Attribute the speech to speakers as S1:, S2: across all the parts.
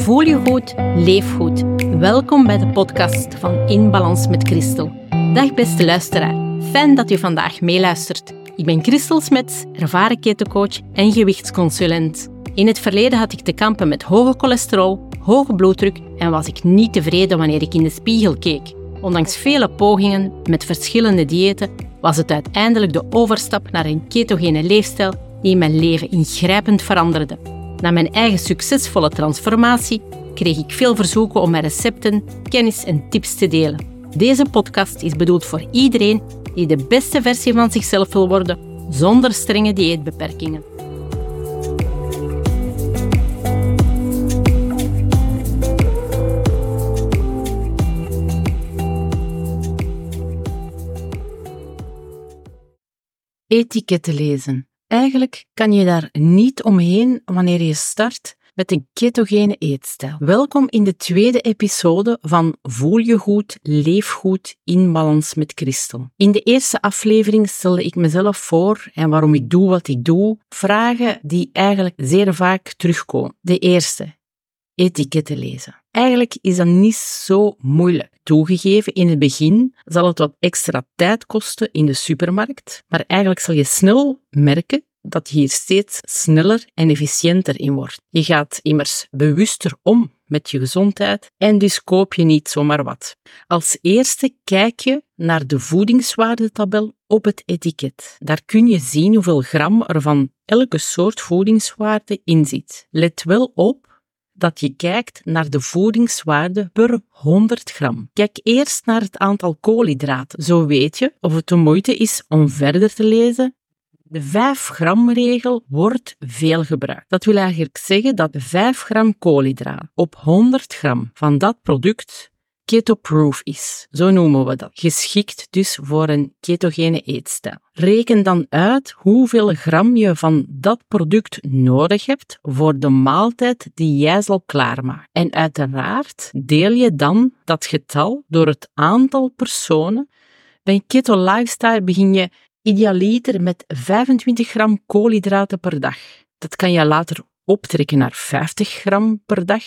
S1: Voel je goed, leef goed. Welkom bij de podcast van In Balans met Christel. Dag beste luisteraar, fijn dat u vandaag meeluistert. Ik ben Christel Smets, ervaren ketocoach en gewichtsconsulent. In het verleden had ik te kampen met hoge cholesterol, hoge bloeddruk en was ik niet tevreden wanneer ik in de spiegel keek. Ondanks vele pogingen met verschillende diëten was het uiteindelijk de overstap naar een ketogene leefstijl die mijn leven ingrijpend veranderde. Na mijn eigen succesvolle transformatie kreeg ik veel verzoeken om mijn recepten, kennis en tips te delen. Deze podcast is bedoeld voor iedereen die de beste versie van zichzelf wil worden zonder strenge dieetbeperkingen. Etiketten lezen. Eigenlijk kan je daar niet omheen wanneer je start met een ketogene eetstijl. Welkom in de tweede episode van Voel je goed, leef goed in balans met Christel. In de eerste aflevering stelde ik mezelf voor en waarom ik doe wat ik doe, vragen die eigenlijk zeer vaak terugkomen. De eerste, etiketten lezen. Eigenlijk is dat niet zo moeilijk. Toegegeven, in het begin zal het wat extra tijd kosten in de supermarkt, maar eigenlijk zal je snel merken dat je hier steeds sneller en efficiënter in wordt. Je gaat immers bewuster om met je gezondheid en dus koop je niet zomaar wat. Als eerste kijk je naar de voedingswaardetabel op het etiket. Daar kun je zien hoeveel gram er van elke soort voedingswaarde in zit. Let wel op dat je kijkt naar de voedingswaarde per 100 gram. Kijk eerst naar het aantal koolhydraten. Zo weet je of het de moeite is om verder te lezen. De 5 gram regel wordt veel gebruikt. Dat wil eigenlijk zeggen dat 5 gram koolhydraat op 100 gram van dat product ketoproof is. Zo noemen we dat. Geschikt dus voor een ketogene eetstijl. Reken dan uit hoeveel gram je van dat product nodig hebt voor de maaltijd die jij zal klaarmaken. En uiteraard deel je dan dat getal door het aantal personen. Bij keto lifestyle begin je idealiter met 25 gram koolhydraten per dag. Dat kan je later optrekken naar 50 gram per dag.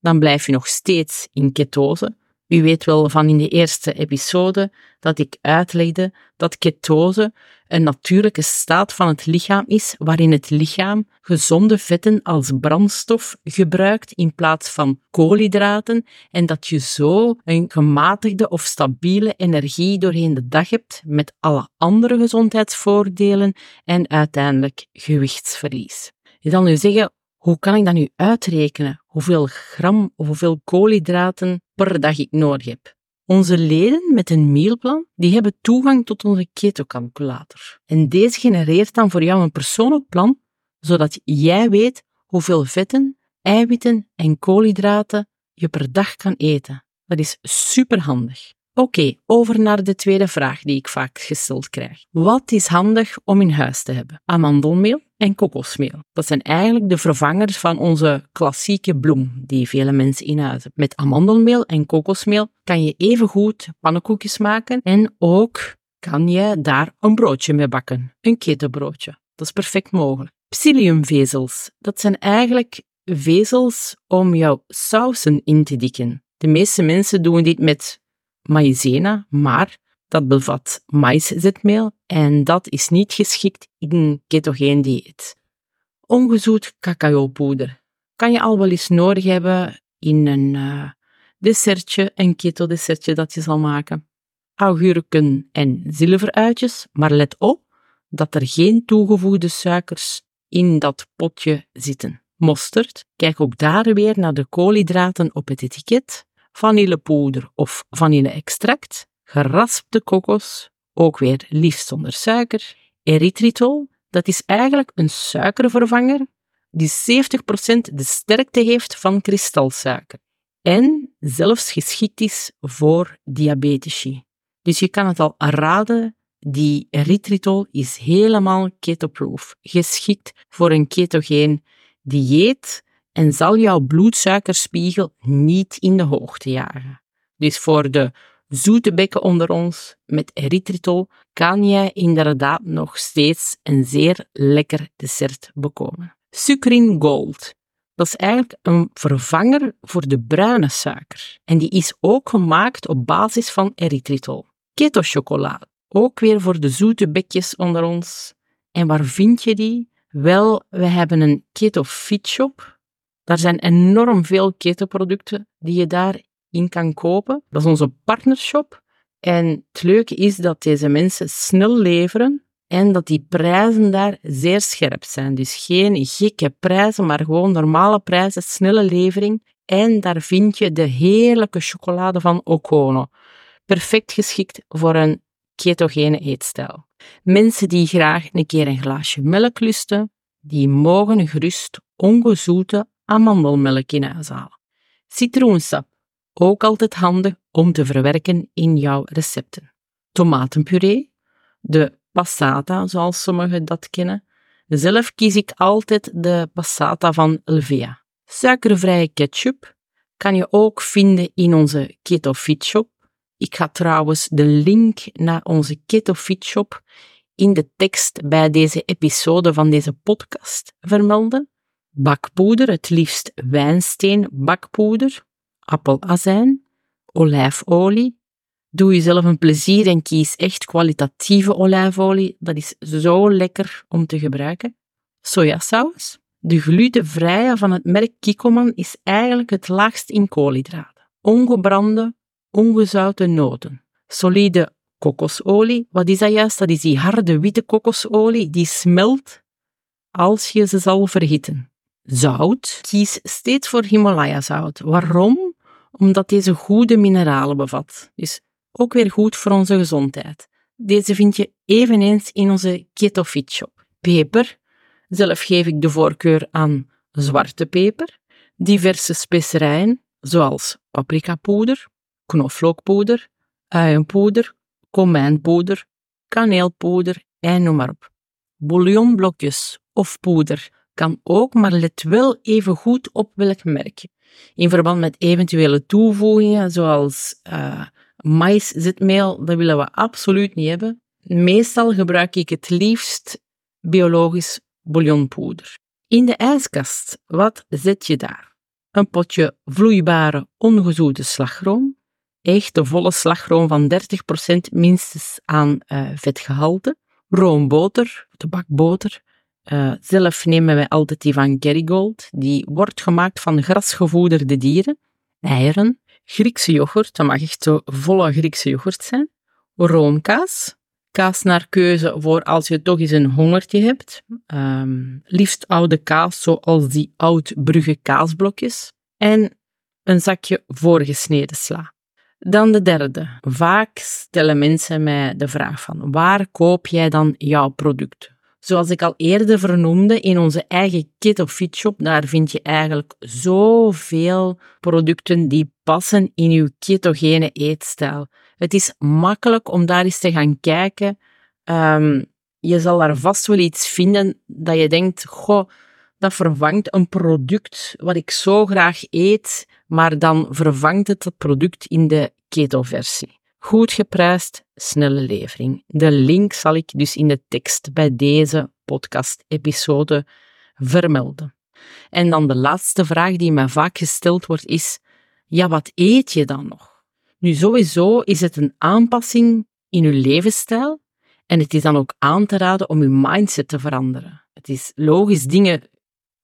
S1: Dan blijf je nog steeds in ketose, u weet wel van in de eerste episode dat ik uitlegde dat ketose een natuurlijke staat van het lichaam is waarin het lichaam gezonde vetten als brandstof gebruikt in plaats van koolhydraten en dat je zo een gematigde of stabiele energie doorheen de dag hebt met alle andere gezondheidsvoordelen en uiteindelijk gewichtsverlies. Je zal nu zeggen, hoe kan ik dat nu uitrekenen? Hoeveel gram of hoeveel koolhydraten per dag ik nodig heb? Onze leden met een mealplan die hebben toegang tot onze ketocalculator. En deze genereert dan voor jou een persoonlijk plan, zodat jij weet hoeveel vetten, eiwitten en koolhydraten je per dag kan eten. Dat is superhandig. Oké, over naar de tweede vraag die ik vaak gesteld krijg. Wat is handig om in huis te hebben? Amandelmeel en kokosmeel. Dat zijn eigenlijk de vervangers van onze klassieke bloem die vele mensen in huis hebben. Met amandelmeel en kokosmeel kan je even goed pannenkoekjes maken en ook kan je daar een broodje mee bakken. Een ketobroodje. Dat is perfect mogelijk. Psylliumvezels. Dat zijn eigenlijk vezels om jouw sausen in te dikken. De meeste mensen doen dit met maïzena, maar dat bevat maïszetmeel en dat is niet geschikt in een ketogeen dieet. Ongezoet cacaopoeder kan je al wel eens nodig hebben in een uh, dessertje, een keto-dessertje dat je zal maken. Augurken en zilveruitjes, maar let op dat er geen toegevoegde suikers in dat potje zitten. Mosterd, kijk ook daar weer naar de koolhydraten op het etiket vanillepoeder of vanille-extract, geraspte kokos, ook weer liefst zonder suiker, erythritol, dat is eigenlijk een suikervervanger die 70% de sterkte heeft van kristalsuiker en zelfs geschikt is voor diabetici. Dus je kan het al raden, die erythritol is helemaal ketoproof, geschikt voor een ketogeen dieet en zal jouw bloedsuikerspiegel niet in de hoogte jagen. Dus voor de zoete bekken onder ons met erythritol kan jij inderdaad nog steeds een zeer lekker dessert bekomen. Sucrin Gold. Dat is eigenlijk een vervanger voor de bruine suiker. En die is ook gemaakt op basis van erythritol. Keto-chocolade, ook weer voor de zoete bekjes onder ons. En waar vind je die? Wel, we hebben een keto fit shop. Daar zijn enorm veel keto-producten die je daarin kan kopen. Dat is onze partnershop. En het leuke is dat deze mensen snel leveren en dat die prijzen daar zeer scherp zijn. Dus geen gekke prijzen, maar gewoon normale prijzen, snelle levering. En daar vind je de heerlijke chocolade van Okono. Perfect geschikt voor een ketogene eetstijl. Mensen die graag een keer een glaasje melk lusten, die mogen gerust ongezoete amandelmelk in huis halen. Citroensap, ook altijd handig om te verwerken in jouw recepten. Tomatenpuree, de passata, zoals sommigen dat kennen. Zelf kies ik altijd de passata van Elvea. Suikervrije ketchup kan je ook vinden in onze Keto Fit Shop. Ik ga trouwens de link naar onze Keto Fit Shop in de tekst bij deze episode van deze podcast vermelden. Bakpoeder, het liefst wijnsteen bakpoeder, appelazijn, olijfolie, Doe jezelf een plezier en kies echt kwalitatieve olijfolie. Dat is zo lekker om te gebruiken. Sojasaus. De glutenvrije van het merk Kikkoman is eigenlijk het laagst in koolhydraten. Ongebrande, ongezouten noten. Solide kokosolie. Wat is dat juist? Dat is die harde witte kokosolie die smelt als je ze zal verhitten. Zout. Kies steeds voor Himalaya-zout. Waarom? Omdat deze goede mineralen bevat. Dus ook weer goed voor onze gezondheid. Deze vind je eveneens in onze Keto Fit Shop. Peper. Zelf geef ik de voorkeur aan zwarte peper. Diverse specerijen, zoals paprikapoeder, knoflookpoeder, uienpoeder, komijnpoeder, kaneelpoeder en noem maar op. Bouillonblokjes of poeder kan ook, maar let wel even goed op welk merk. In verband met eventuele toevoegingen, zoals uh, maïszetmeel, dat willen we absoluut niet hebben. Meestal gebruik ik het liefst biologisch bouillonpoeder. In de ijskast, wat zet je daar? Een potje vloeibare, ongezoete slagroom. Echt de volle slagroom van 30% minstens aan uh, vetgehalte. Roomboter, tabakboter. Uh, zelf nemen wij altijd die van Kerrygold. Die wordt gemaakt van grasgevoederde dieren. Eieren, Griekse yoghurt, dat mag echt zo volle Griekse yoghurt zijn. Roomkaas, kaas naar keuze voor als je toch eens een hongertje hebt. Um, liefst oude kaas, zoals die oud-brugge kaasblokjes. En een zakje voorgesneden sla. Dan de derde. Vaak stellen mensen mij de vraag van waar koop jij dan jouw product? Zoals ik al eerder vernoemde, in onze eigen Keto Fit Shop, daar vind je eigenlijk zoveel producten die passen in uw ketogene eetstijl. Het is makkelijk om daar eens te gaan kijken. Um, je zal daar vast wel iets vinden dat je denkt, goh, dat vervangt een product wat ik zo graag eet, maar dan vervangt het dat product in de keto-versie. Goed geprijsd, snelle levering. De link zal ik dus in de tekst bij deze podcast-episode vermelden. En dan de laatste vraag die mij vaak gesteld wordt is: ja, wat eet je dan nog? Nu, sowieso is het een aanpassing in uw levensstijl en het is dan ook aan te raden om uw mindset te veranderen. Het is logisch, dingen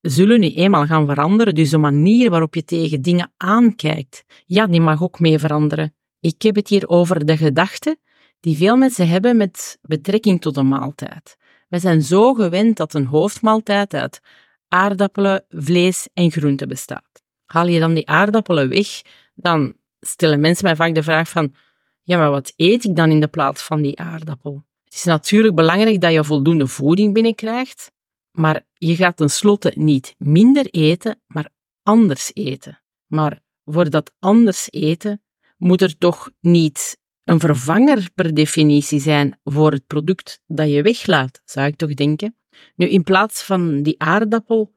S1: zullen nu eenmaal gaan veranderen, dus de manier waarop je tegen dingen aankijkt, ja, die mag ook mee veranderen. Ik heb het hier over de gedachten die veel mensen hebben met betrekking tot een maaltijd. We zijn zo gewend dat een hoofdmaaltijd uit aardappelen, vlees en groenten bestaat. Haal je dan die aardappelen weg, dan stellen mensen mij vaak de vraag van ja, maar wat eet ik dan in de plaats van die aardappel? Het is natuurlijk belangrijk dat je voldoende voeding binnenkrijgt, maar je gaat tenslotte niet minder eten, maar anders eten. Maar voor dat anders eten moet er toch niet een vervanger per definitie zijn voor het product dat je weglaat, zou ik toch denken. Nu, in plaats van die aardappel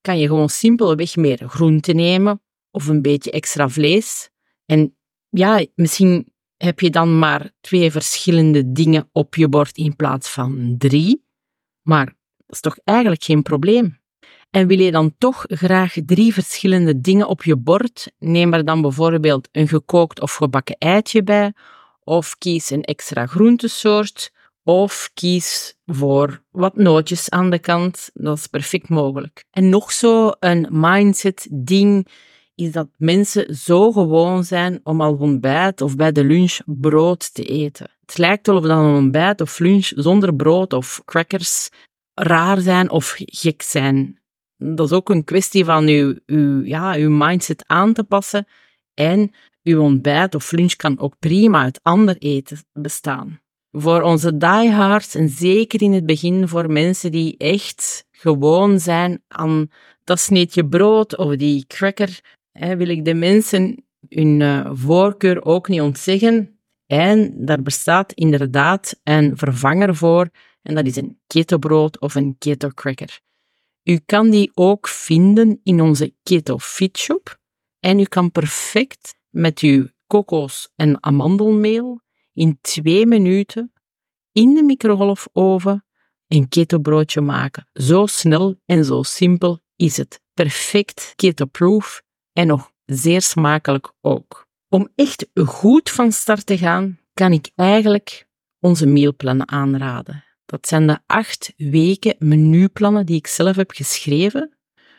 S1: kan je gewoon simpelweg meer groente nemen of een beetje extra vlees. En ja, misschien heb je dan maar twee verschillende dingen op je bord in plaats van drie. Maar dat is toch eigenlijk geen probleem. En wil je dan toch graag drie verschillende dingen op je bord? Neem er dan bijvoorbeeld een gekookt of gebakken eitje bij, of kies een extra groentesoort, of kies voor wat nootjes aan de kant. Dat is perfect mogelijk. En nog zo een mindset-ding is dat mensen zo gewoon zijn om al ontbijt of bij de lunch brood te eten. Het lijkt wel of dan een ontbijt of lunch zonder brood of crackers raar zijn of gek zijn. Dat is ook een kwestie van uw, ja, uw mindset aan te passen. En uw ontbijt of lunch kan ook prima uit ander eten bestaan. Voor onze diehards en zeker in het begin voor mensen die echt gewoon zijn aan dat sneetje brood of die cracker, hè, wil ik de mensen hun uh, voorkeur ook niet ontzeggen. En daar bestaat inderdaad een vervanger voor, en dat is een ketobrood of een keto cracker. U kan die ook vinden in onze Keto Fit Shop. En u kan perfect met uw kokos- en amandelmeel in twee minuten in de microgolfoven een ketobroodje maken. Zo snel en zo simpel is het. Perfect keto-proof en nog zeer smakelijk ook. Om echt goed van start te gaan, kan ik eigenlijk onze mealplannen aanraden. Dat zijn de acht weken menuplannen die ik zelf heb geschreven,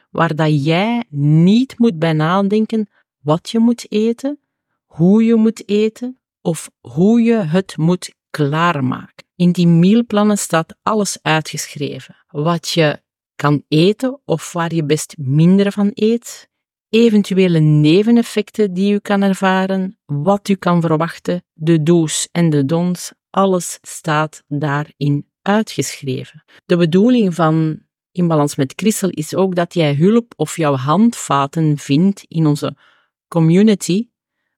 S1: waar dat jij niet moet bij nadenken wat je moet eten, hoe je moet eten of hoe je het moet klaarmaken. In die mealplannen staat alles uitgeschreven. Wat je kan eten of waar je best minder van eet, eventuele neveneffecten die u kan ervaren, wat u kan verwachten, de do's en de don'ts, alles staat daarin uitgeschreven. De bedoeling van In Balans met Christel is ook dat jij hulp of jouw handvaten vindt in onze community,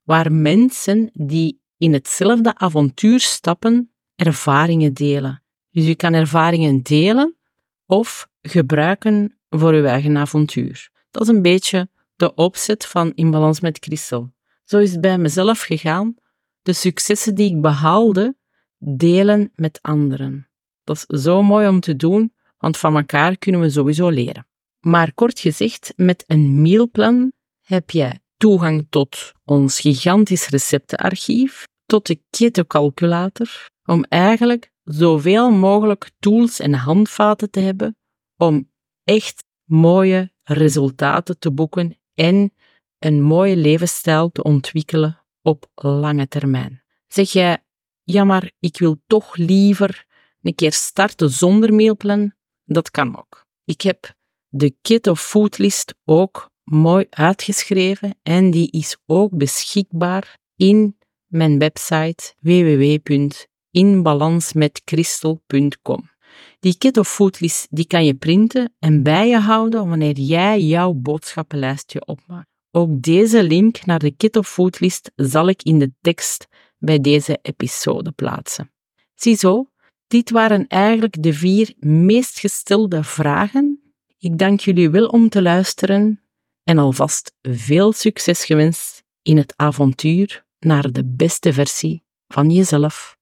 S1: waar mensen die in hetzelfde avontuur stappen, ervaringen delen. Dus je kan ervaringen delen of gebruiken voor je eigen avontuur. Dat is een beetje de opzet van In Balans met Christel. Zo is het bij mezelf gegaan. De successen die ik behaalde, delen met anderen. Dat is zo mooi om te doen, want van elkaar kunnen we sowieso leren. Maar kort gezegd, met een mealplan heb je toegang tot ons gigantisch receptenarchief, tot de ketocalculator, om eigenlijk zoveel mogelijk tools en handvaten te hebben om echt mooie resultaten te boeken en een mooie levensstijl te ontwikkelen op lange termijn. Zeg jij, ja maar ik wil toch liever een keer starten zonder mealplan, dat kan ook. Ik heb de Keto Foodlist ook mooi uitgeschreven en die is ook beschikbaar in mijn website www.inbalansmetcrystal.com. Die Keto Foodlist die kan je printen en bij je houden wanneer jij jouw boodschappenlijstje opmaakt. Ook deze link naar de Keto Foodlist zal ik in de tekst bij deze episode plaatsen. Ziezo, dit waren eigenlijk de vier meest gestelde vragen. Ik dank jullie wel om te luisteren en alvast veel succes gewenst in het avontuur naar de beste versie van jezelf.